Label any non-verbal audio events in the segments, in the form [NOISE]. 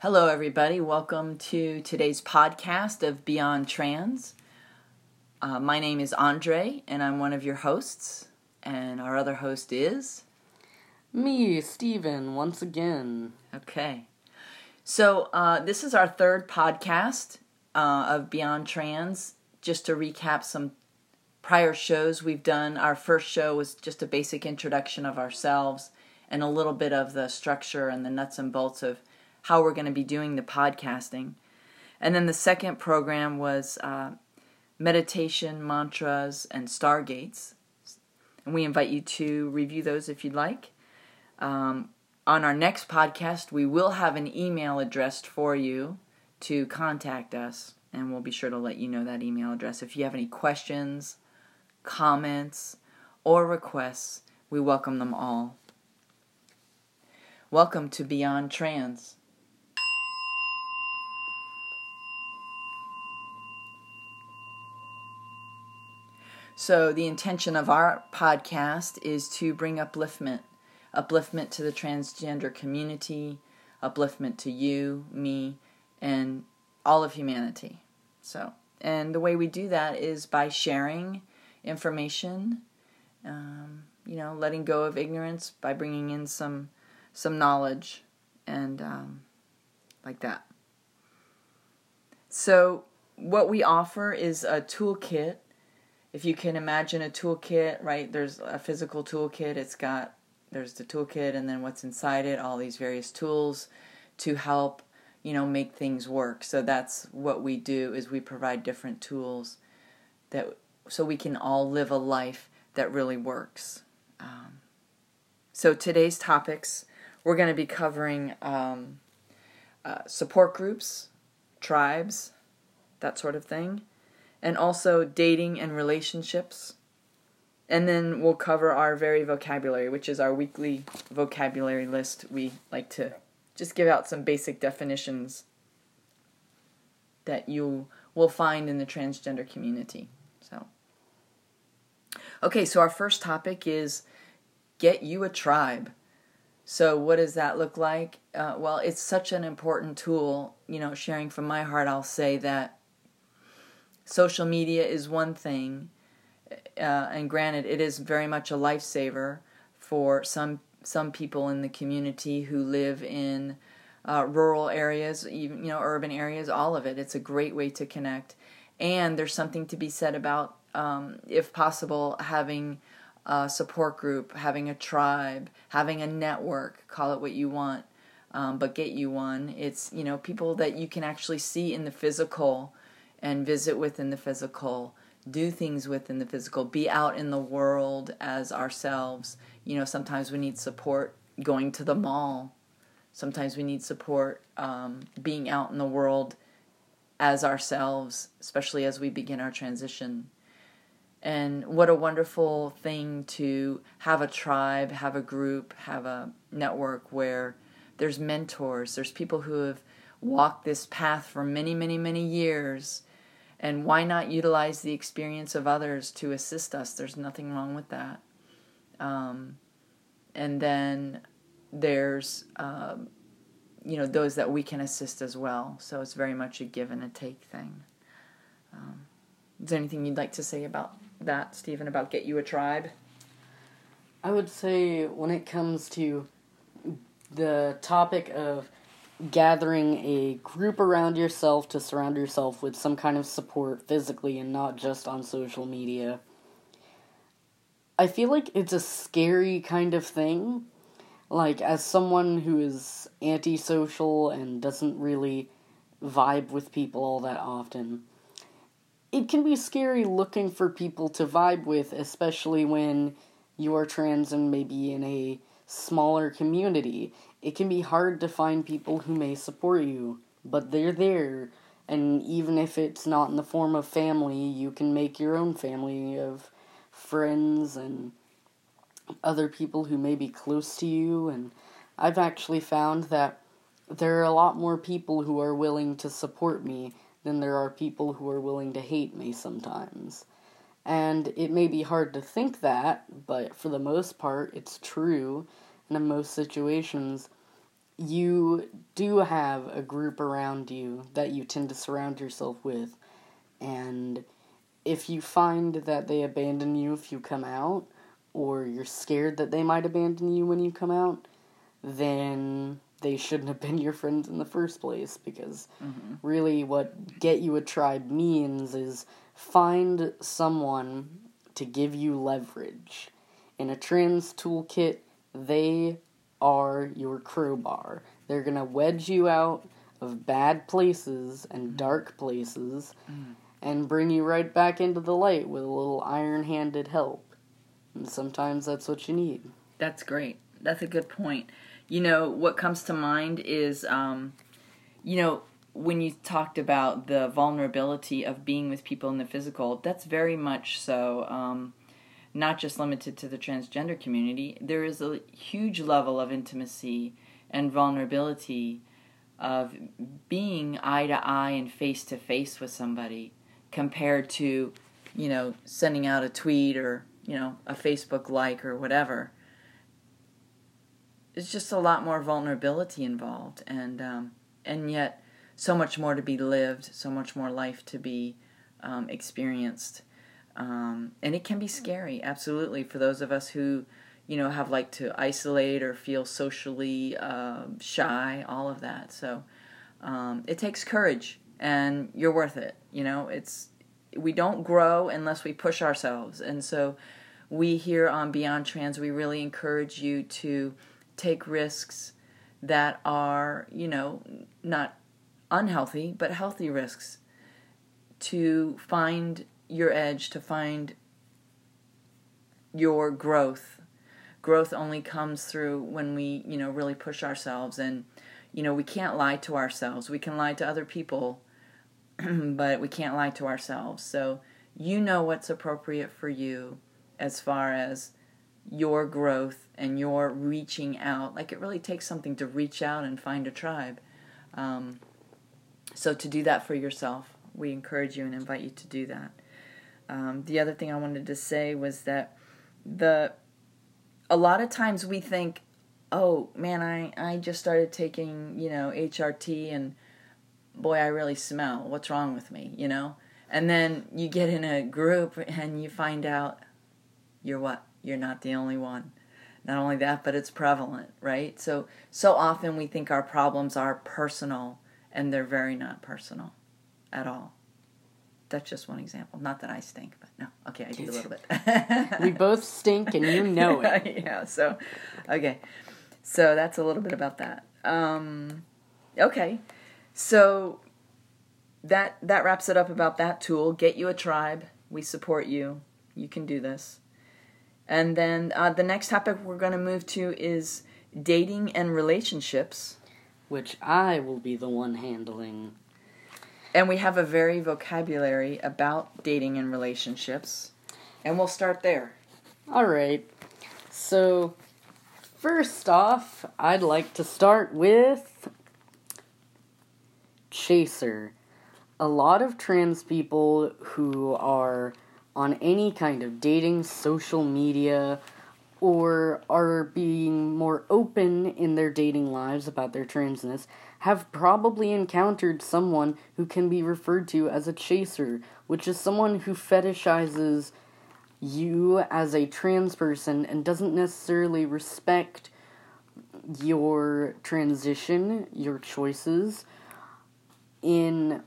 Hello, everybody. Welcome to today's podcast of Beyond Trans. Uh, my name is Andre, and I'm one of your hosts. And our other host is. Me, Steven, once again. Okay. So, uh, this is our third podcast uh, of Beyond Trans. Just to recap some prior shows we've done, our first show was just a basic introduction of ourselves and a little bit of the structure and the nuts and bolts of how we're going to be doing the podcasting. And then the second program was uh, meditation, mantras, and stargates. And we invite you to review those if you'd like. Um, on our next podcast, we will have an email address for you to contact us, and we'll be sure to let you know that email address. If you have any questions, comments, or requests, we welcome them all. Welcome to Beyond Trans. So, the intention of our podcast is to bring upliftment upliftment to the transgender community, upliftment to you, me, and all of humanity. So, and the way we do that is by sharing information, um, you know, letting go of ignorance by bringing in some some knowledge and um, like that. So, what we offer is a toolkit if you can imagine a toolkit, right? There's a physical toolkit. It's got there's the toolkit and then what's inside it, all these various tools to help, you know, make things work. So that's what we do is we provide different tools that so we can all live a life that really works. Um, so today's topics we're going to be covering um, uh, support groups, tribes, that sort of thing and also dating and relationships. And then we'll cover our very vocabulary, which is our weekly vocabulary list. We like to just give out some basic definitions that you will find in the transgender community. So, okay, so our first topic is get you a tribe. So, what does that look like? Uh, well, it's such an important tool. You know, sharing from my heart, I'll say that social media is one thing, uh, and granted, it is very much a lifesaver for some some people in the community who live in uh, rural areas, even you know urban areas. All of it. It's a great way to connect, and there's something to be said about, um, if possible, having a support group, having a tribe, having a network. Call it what you want. Um, but get you one. It's you know people that you can actually see in the physical and visit within the physical, do things within the physical, be out in the world as ourselves. You know, sometimes we need support going to the mall. Sometimes we need support um, being out in the world as ourselves, especially as we begin our transition. And what a wonderful thing to have a tribe, have a group, have a network where there's mentors, there's people who have walked this path for many, many, many years and why not utilize the experience of others to assist us? There's nothing wrong with that. Um, and then there's, um, you know, those that we can assist as well. So it's very much a give and a take thing. Um, is there anything you'd like to say about that, Stephen, about Get You a Tribe? I would say when it comes to the topic of gathering a group around yourself to surround yourself with some kind of support physically and not just on social media. I feel like it's a scary kind of thing. Like, as someone who is antisocial and doesn't really vibe with people all that often, it can be scary looking for people to vibe with, especially when you are trans and maybe in a smaller community it can be hard to find people who may support you, but they're there. And even if it's not in the form of family, you can make your own family of friends and other people who may be close to you. And I've actually found that there are a lot more people who are willing to support me than there are people who are willing to hate me sometimes. And it may be hard to think that, but for the most part, it's true. And in most situations, you do have a group around you that you tend to surround yourself with, and if you find that they abandon you if you come out, or you're scared that they might abandon you when you come out, then they shouldn't have been your friends in the first place because Mhm. really what get you a tribe means is find someone to give you leverage. In a trans toolkit, they are your crowbar. They're going to wedge you out of bad places and dark places and bring you right back into the light with a little iron handed help. And sometimes that's what you need. That's great. That's a good point. You know, what comes to mind is, um, you know, when you talked about the vulnerability of being with people in the physical, that's very much so, um, not just limited to the transgender community. There is a huge level of intimacy and vulnerability of being eye to eye and face to face with somebody compared to, you know, sending out a tweet or, you know, a Facebook like or whatever there's just a lot more vulnerability involved and um, and yet so much more to be lived so much more life to be um, experienced. Um, and it can be scary absolutely for those of us who you know have like to isolate or feel socially uh, shy all of that. So um, it takes courage and you're worth it you know? It's we don't grow unless we push ourselves. And so we here on beyond trans we really encourage you to take risks that are, you know, not unhealthy, but healthy risks to find your edge, to find your growth. Growth only comes through when we, you know, really push ourselves and you know, we can't lie to ourselves. We can lie to other people, [CLEARS THROAT] but we can't lie to ourselves. So, you know what's appropriate for you as far as your growth and your reaching out. Like it really takes something to reach out and find a tribe. Um, so to do that for yourself, we encourage you and invite you to do that. Um, the other thing I wanted to say was that the a lot of times we think, oh man, I I just started taking you know HRT and boy, I really smell. What's wrong with me? You know. And then you get in a group and you find out you're what? You're not the only one. Not only that, but it's prevalent, right? So so often we think our problems are personal and they're very not personal at all. That's just one example. Not that I stink, but no. Okay, I do a little bit. [LAUGHS] We both stink and you know [LAUGHS] it. yeah, so okay. So that's a little bit about that. Um okay. So that that wraps it up about that tool. Get you a tribe. We support you. You can do this. And then uh, the next topic we're going to move to is dating and relationships. Which I will be the one handling. And we have a very vocabulary about dating and relationships. And we'll start there. Alright. So, first off, I'd like to start with Chaser. A lot of trans people who are on any kind of dating, social media, or are being more open in their dating lives about their transness have probably encountered someone who can be referred to as a chaser, which is someone who fetishizes you as a trans person and doesn't necessarily respect your transition, your choices, in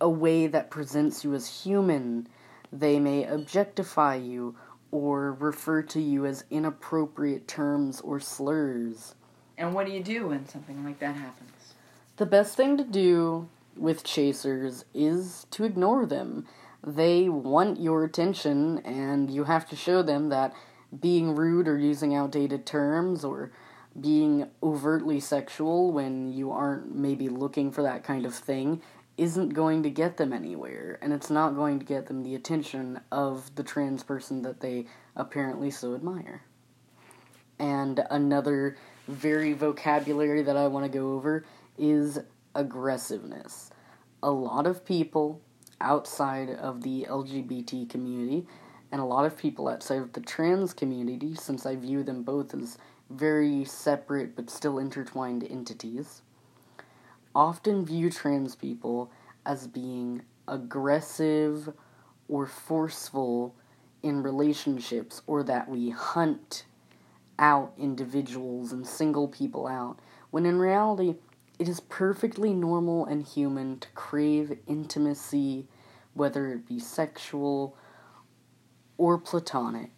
a way that presents you as human. They may objectify you or refer to you as inappropriate terms or slurs. And what do you do when something like that happens? The best thing to do with chasers is to ignore them. They want your attention, and you have to show them that being rude or using outdated terms or being overtly sexual when you aren't maybe looking for that kind of thing isn't going to get them anywhere, and it's not going to get them the attention of the trans person that they apparently so admire. And another very vocabulary that I want to go over is aggressiveness. A lot of people outside of the LGBT community and a lot of people outside of the trans community, since I view them both as very separate but still intertwined entities, often view trans people as being aggressive or forceful in relationships or that we hunt out individuals and single people out, when in reality, it is perfectly normal and human to crave intimacy, whether it be sexual or platonic.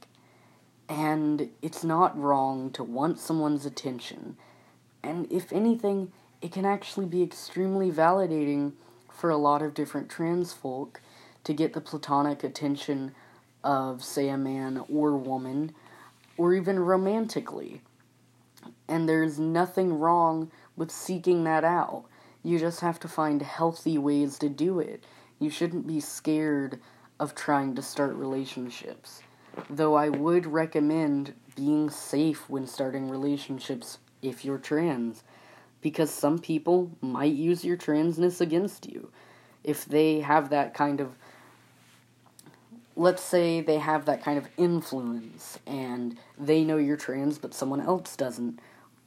And it's not wrong to want someone's attention. And if anything, it can actually be extremely validating for a lot of different trans folk to get the platonic attention of, say, a man or woman, or even romantically. And there's nothing wrong with seeking that out. You just have to find healthy ways to do it. You shouldn't be scared of trying to start relationships. Though I would recommend being safe when starting relationships if you're trans, because some people might use your transness against you. If they have that kind of let's say they have that kind of influence and they know you're trans but someone else doesn't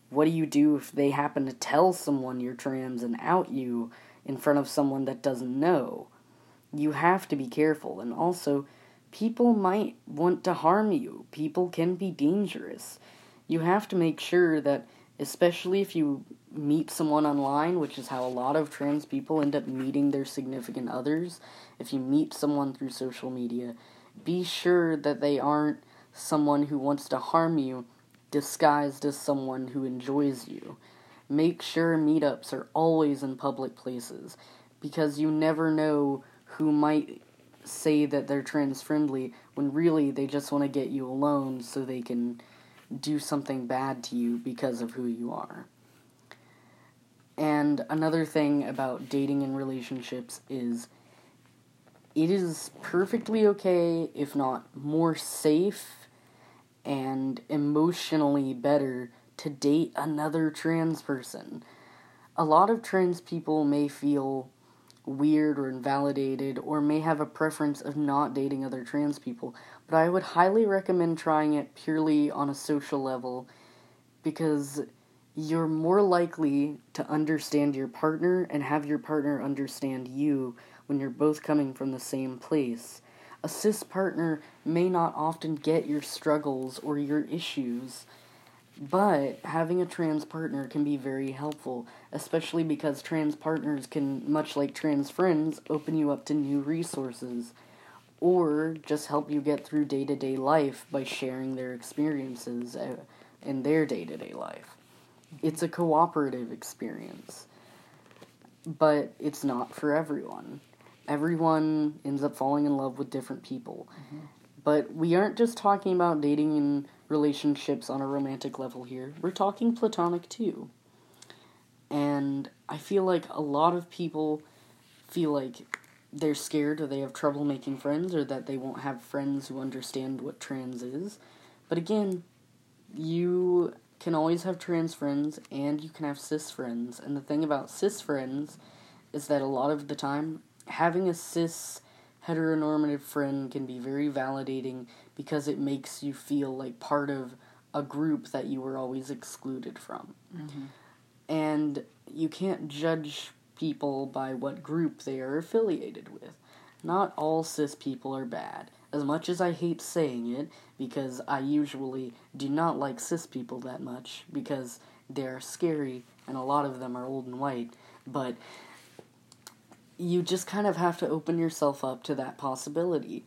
what do you do if they happen to tell someone you're trans and out you in front of someone that doesn't know? You have to be careful. And also people might want to harm you. People can be dangerous. You have to make sure that especially if you meet someone online, which is how a lot of trans people end up meeting their significant others. If you meet someone through social media, be sure that they aren't someone who wants to harm you disguised as someone who enjoys you. Make sure meetups are always in public places because you never know who might say that they're trans friendly when really they just want to get you alone so they can do something bad to you because of who you are. And another thing about dating and relationships is it is perfectly okay, if not more safe and emotionally better, to date another trans person. A lot of trans people may feel weird or invalidated or may have a preference of not dating other trans people, but I would highly recommend trying it purely on a social level because you're more likely to understand your partner and have your partner understand you when you're both coming from the same place. A cis partner may not often get your struggles or your issues, but having a trans partner can be very helpful, especially because trans partners can, much like trans friends, open you up to new resources or just help you get through day to day life by sharing their experiences uh, in their day to day life. It's a cooperative experience, but it's not for everyone. Everyone ends up falling in love with different people. Mm-hmm. But we aren't just talking about dating and relationships on a romantic level here. We're talking platonic too. And I feel like a lot of people feel like they're scared or they have trouble making friends or that they won't have friends who understand what trans is. But again, you can always have trans friends and you can have cis friends. And the thing about cis friends is that a lot of the time, having a cis heteronormative friend can be very validating because it makes you feel like part of a group that you were always excluded from. Mm-hmm. And you can't judge people by what group they are affiliated with. Not all cis people are bad. As much as I hate saying it, because I usually do not like cis people that much, because they're scary and a lot of them are old and white, but you just kind of have to open yourself up to that possibility.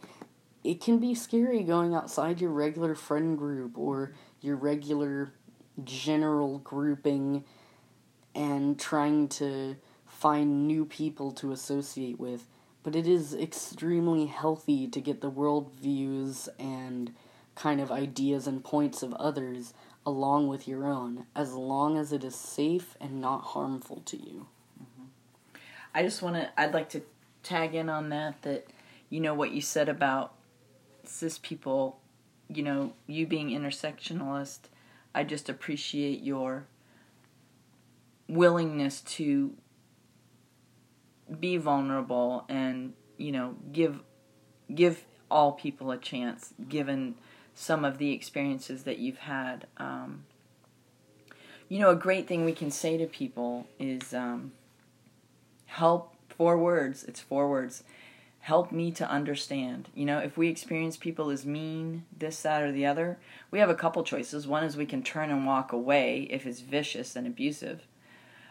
It can be scary going outside your regular friend group or your regular general grouping and trying to find new people to associate with but it is extremely healthy to get the worldviews and kind of ideas and points of others along with your own, as long as it is safe and not harmful to you. Mm-hmm. I just want to, I'd like to tag in on that, that, you know, what you said about cis people, you know, you being intersectionalist, I just appreciate your willingness to be vulnerable and you know give give all people a chance given some of the experiences that you've had um, you know, a great thing we can say to people is um, help, four words, it's four words. Help me to understand. You know, if we experience people as mean, this, that, or the other, we have a couple choices. One is we can turn and walk away if it's vicious and abusive.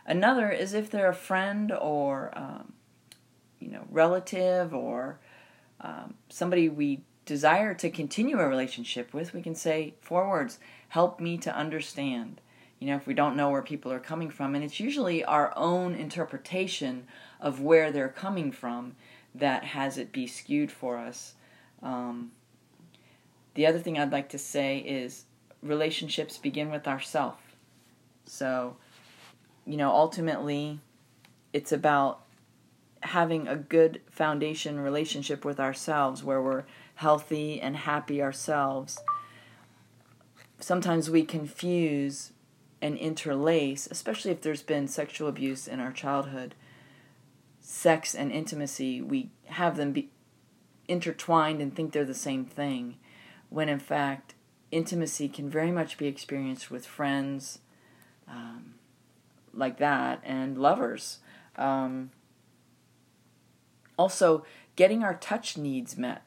Another is if they're a friend or, um, you know, relative or um, somebody we desire to continue a relationship with, we can say four words help me to understand. You know, if we don't know where people are coming from, and it's usually our own interpretation of where they're coming from that has it be skewed for us. Um, the other thing I'd like to say is relationships begin with ourself. So, you know, ultimately, it's about having a good foundation relationship with ourselves where we're healthy and happy ourselves. Sometimes we confuse and interlace, especially if there's been sexual abuse in our childhood, sex and intimacy, we have them be intertwined and think they're the same thing, when in fact, intimacy can very much be experienced with friends um, like that and lovers. Um, also, getting our touch needs met.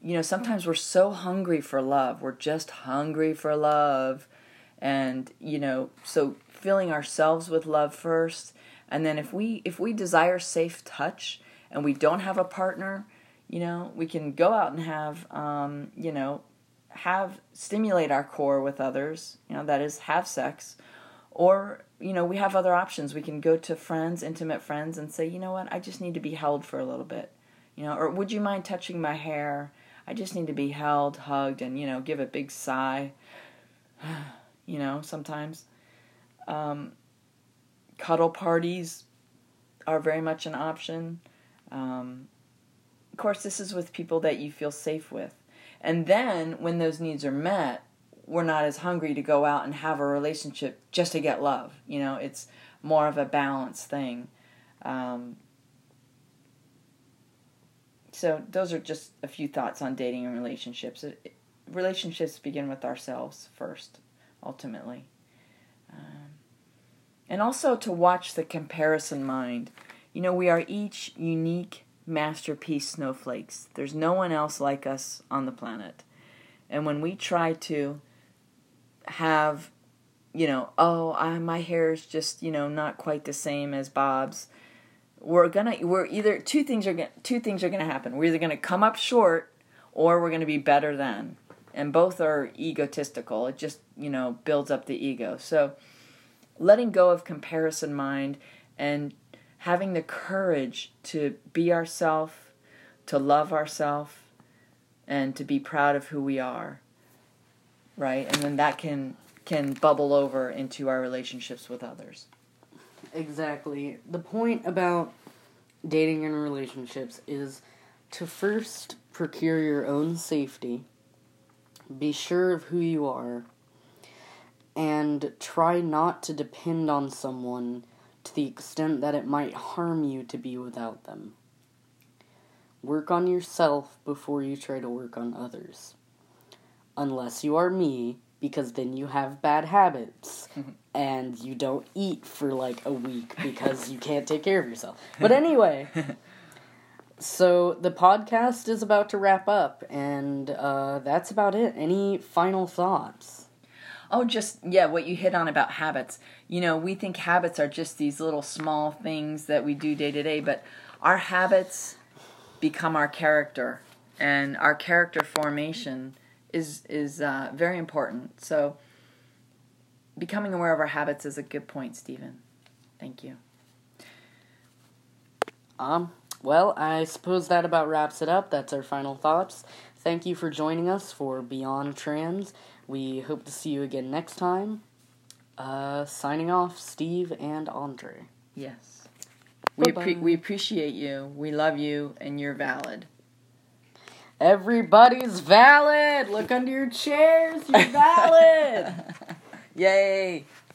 You know, sometimes we're so hungry for love. We're just hungry for love. And, you know, so filling ourselves with love first. And then if we if we desire safe touch and we don't have a partner, you know, we can go out and have um, you know, have stimulate our core with others, you know, that is have sex or you know, we have other options. We can go to friends, intimate friends, and say, you know what, I just need to be held for a little bit. You know, or would you mind touching my hair? I just need to be held, hugged, and, you know, give a big sigh. [SIGHS] you know, sometimes. Um, cuddle parties are very much an option. Um, of course, this is with people that you feel safe with. And then when those needs are met, we're not as hungry to go out and have a relationship just to get love. You know, it's more of a balanced thing. Um, so those are just a few thoughts on dating and relationships. It, relationships begin with ourselves first, ultimately. Um, and also to watch the comparison mind. You know, we are each unique masterpiece snowflakes. There's no one else like us on the planet. And when we try to have you know oh I, my hair is just you know not quite the same as bob's. We're gonna we're either two things are gonna two things are gonna happen. We're either gonna come up short or we're gonna be better than. And both are egotistical. It just you know builds up the ego. So letting go of comparison mind and having the courage to be ourselves to love ourselves and to be proud of who we are right? And then that can can bubble over into our relationships with others. Exactly. The point about dating and relationships is to first procure your own safety, be sure of who you are, and try not to depend on someone to the extent that it might harm you to be without them. Work on yourself before you try to work on others unless you are me, because then you have bad habits [LAUGHS] and you don't eat for like a week because you can't take care of yourself. But anyway, [LAUGHS] so the podcast is about to wrap up, and uh, that's about it. Any final thoughts? Oh, just, yeah, what you hit on about habits. You know, we think habits are just these little small things that we do day to day, but our habits become our character, and our character formation is is uh, very important. So becoming aware of our habits is a good point, Stephen. Thank you. Um, well, I suppose that about wraps it up. That's our final thoughts. Thank you for joining us for Beyond Trans. We hope to see you again next time. Uh, signing off, Steve and Andre. Yes. We, appre- we appreciate you. We love you, and you're valid. Everybody's valid. Look under your chairs. You're valid. [LAUGHS] Yay.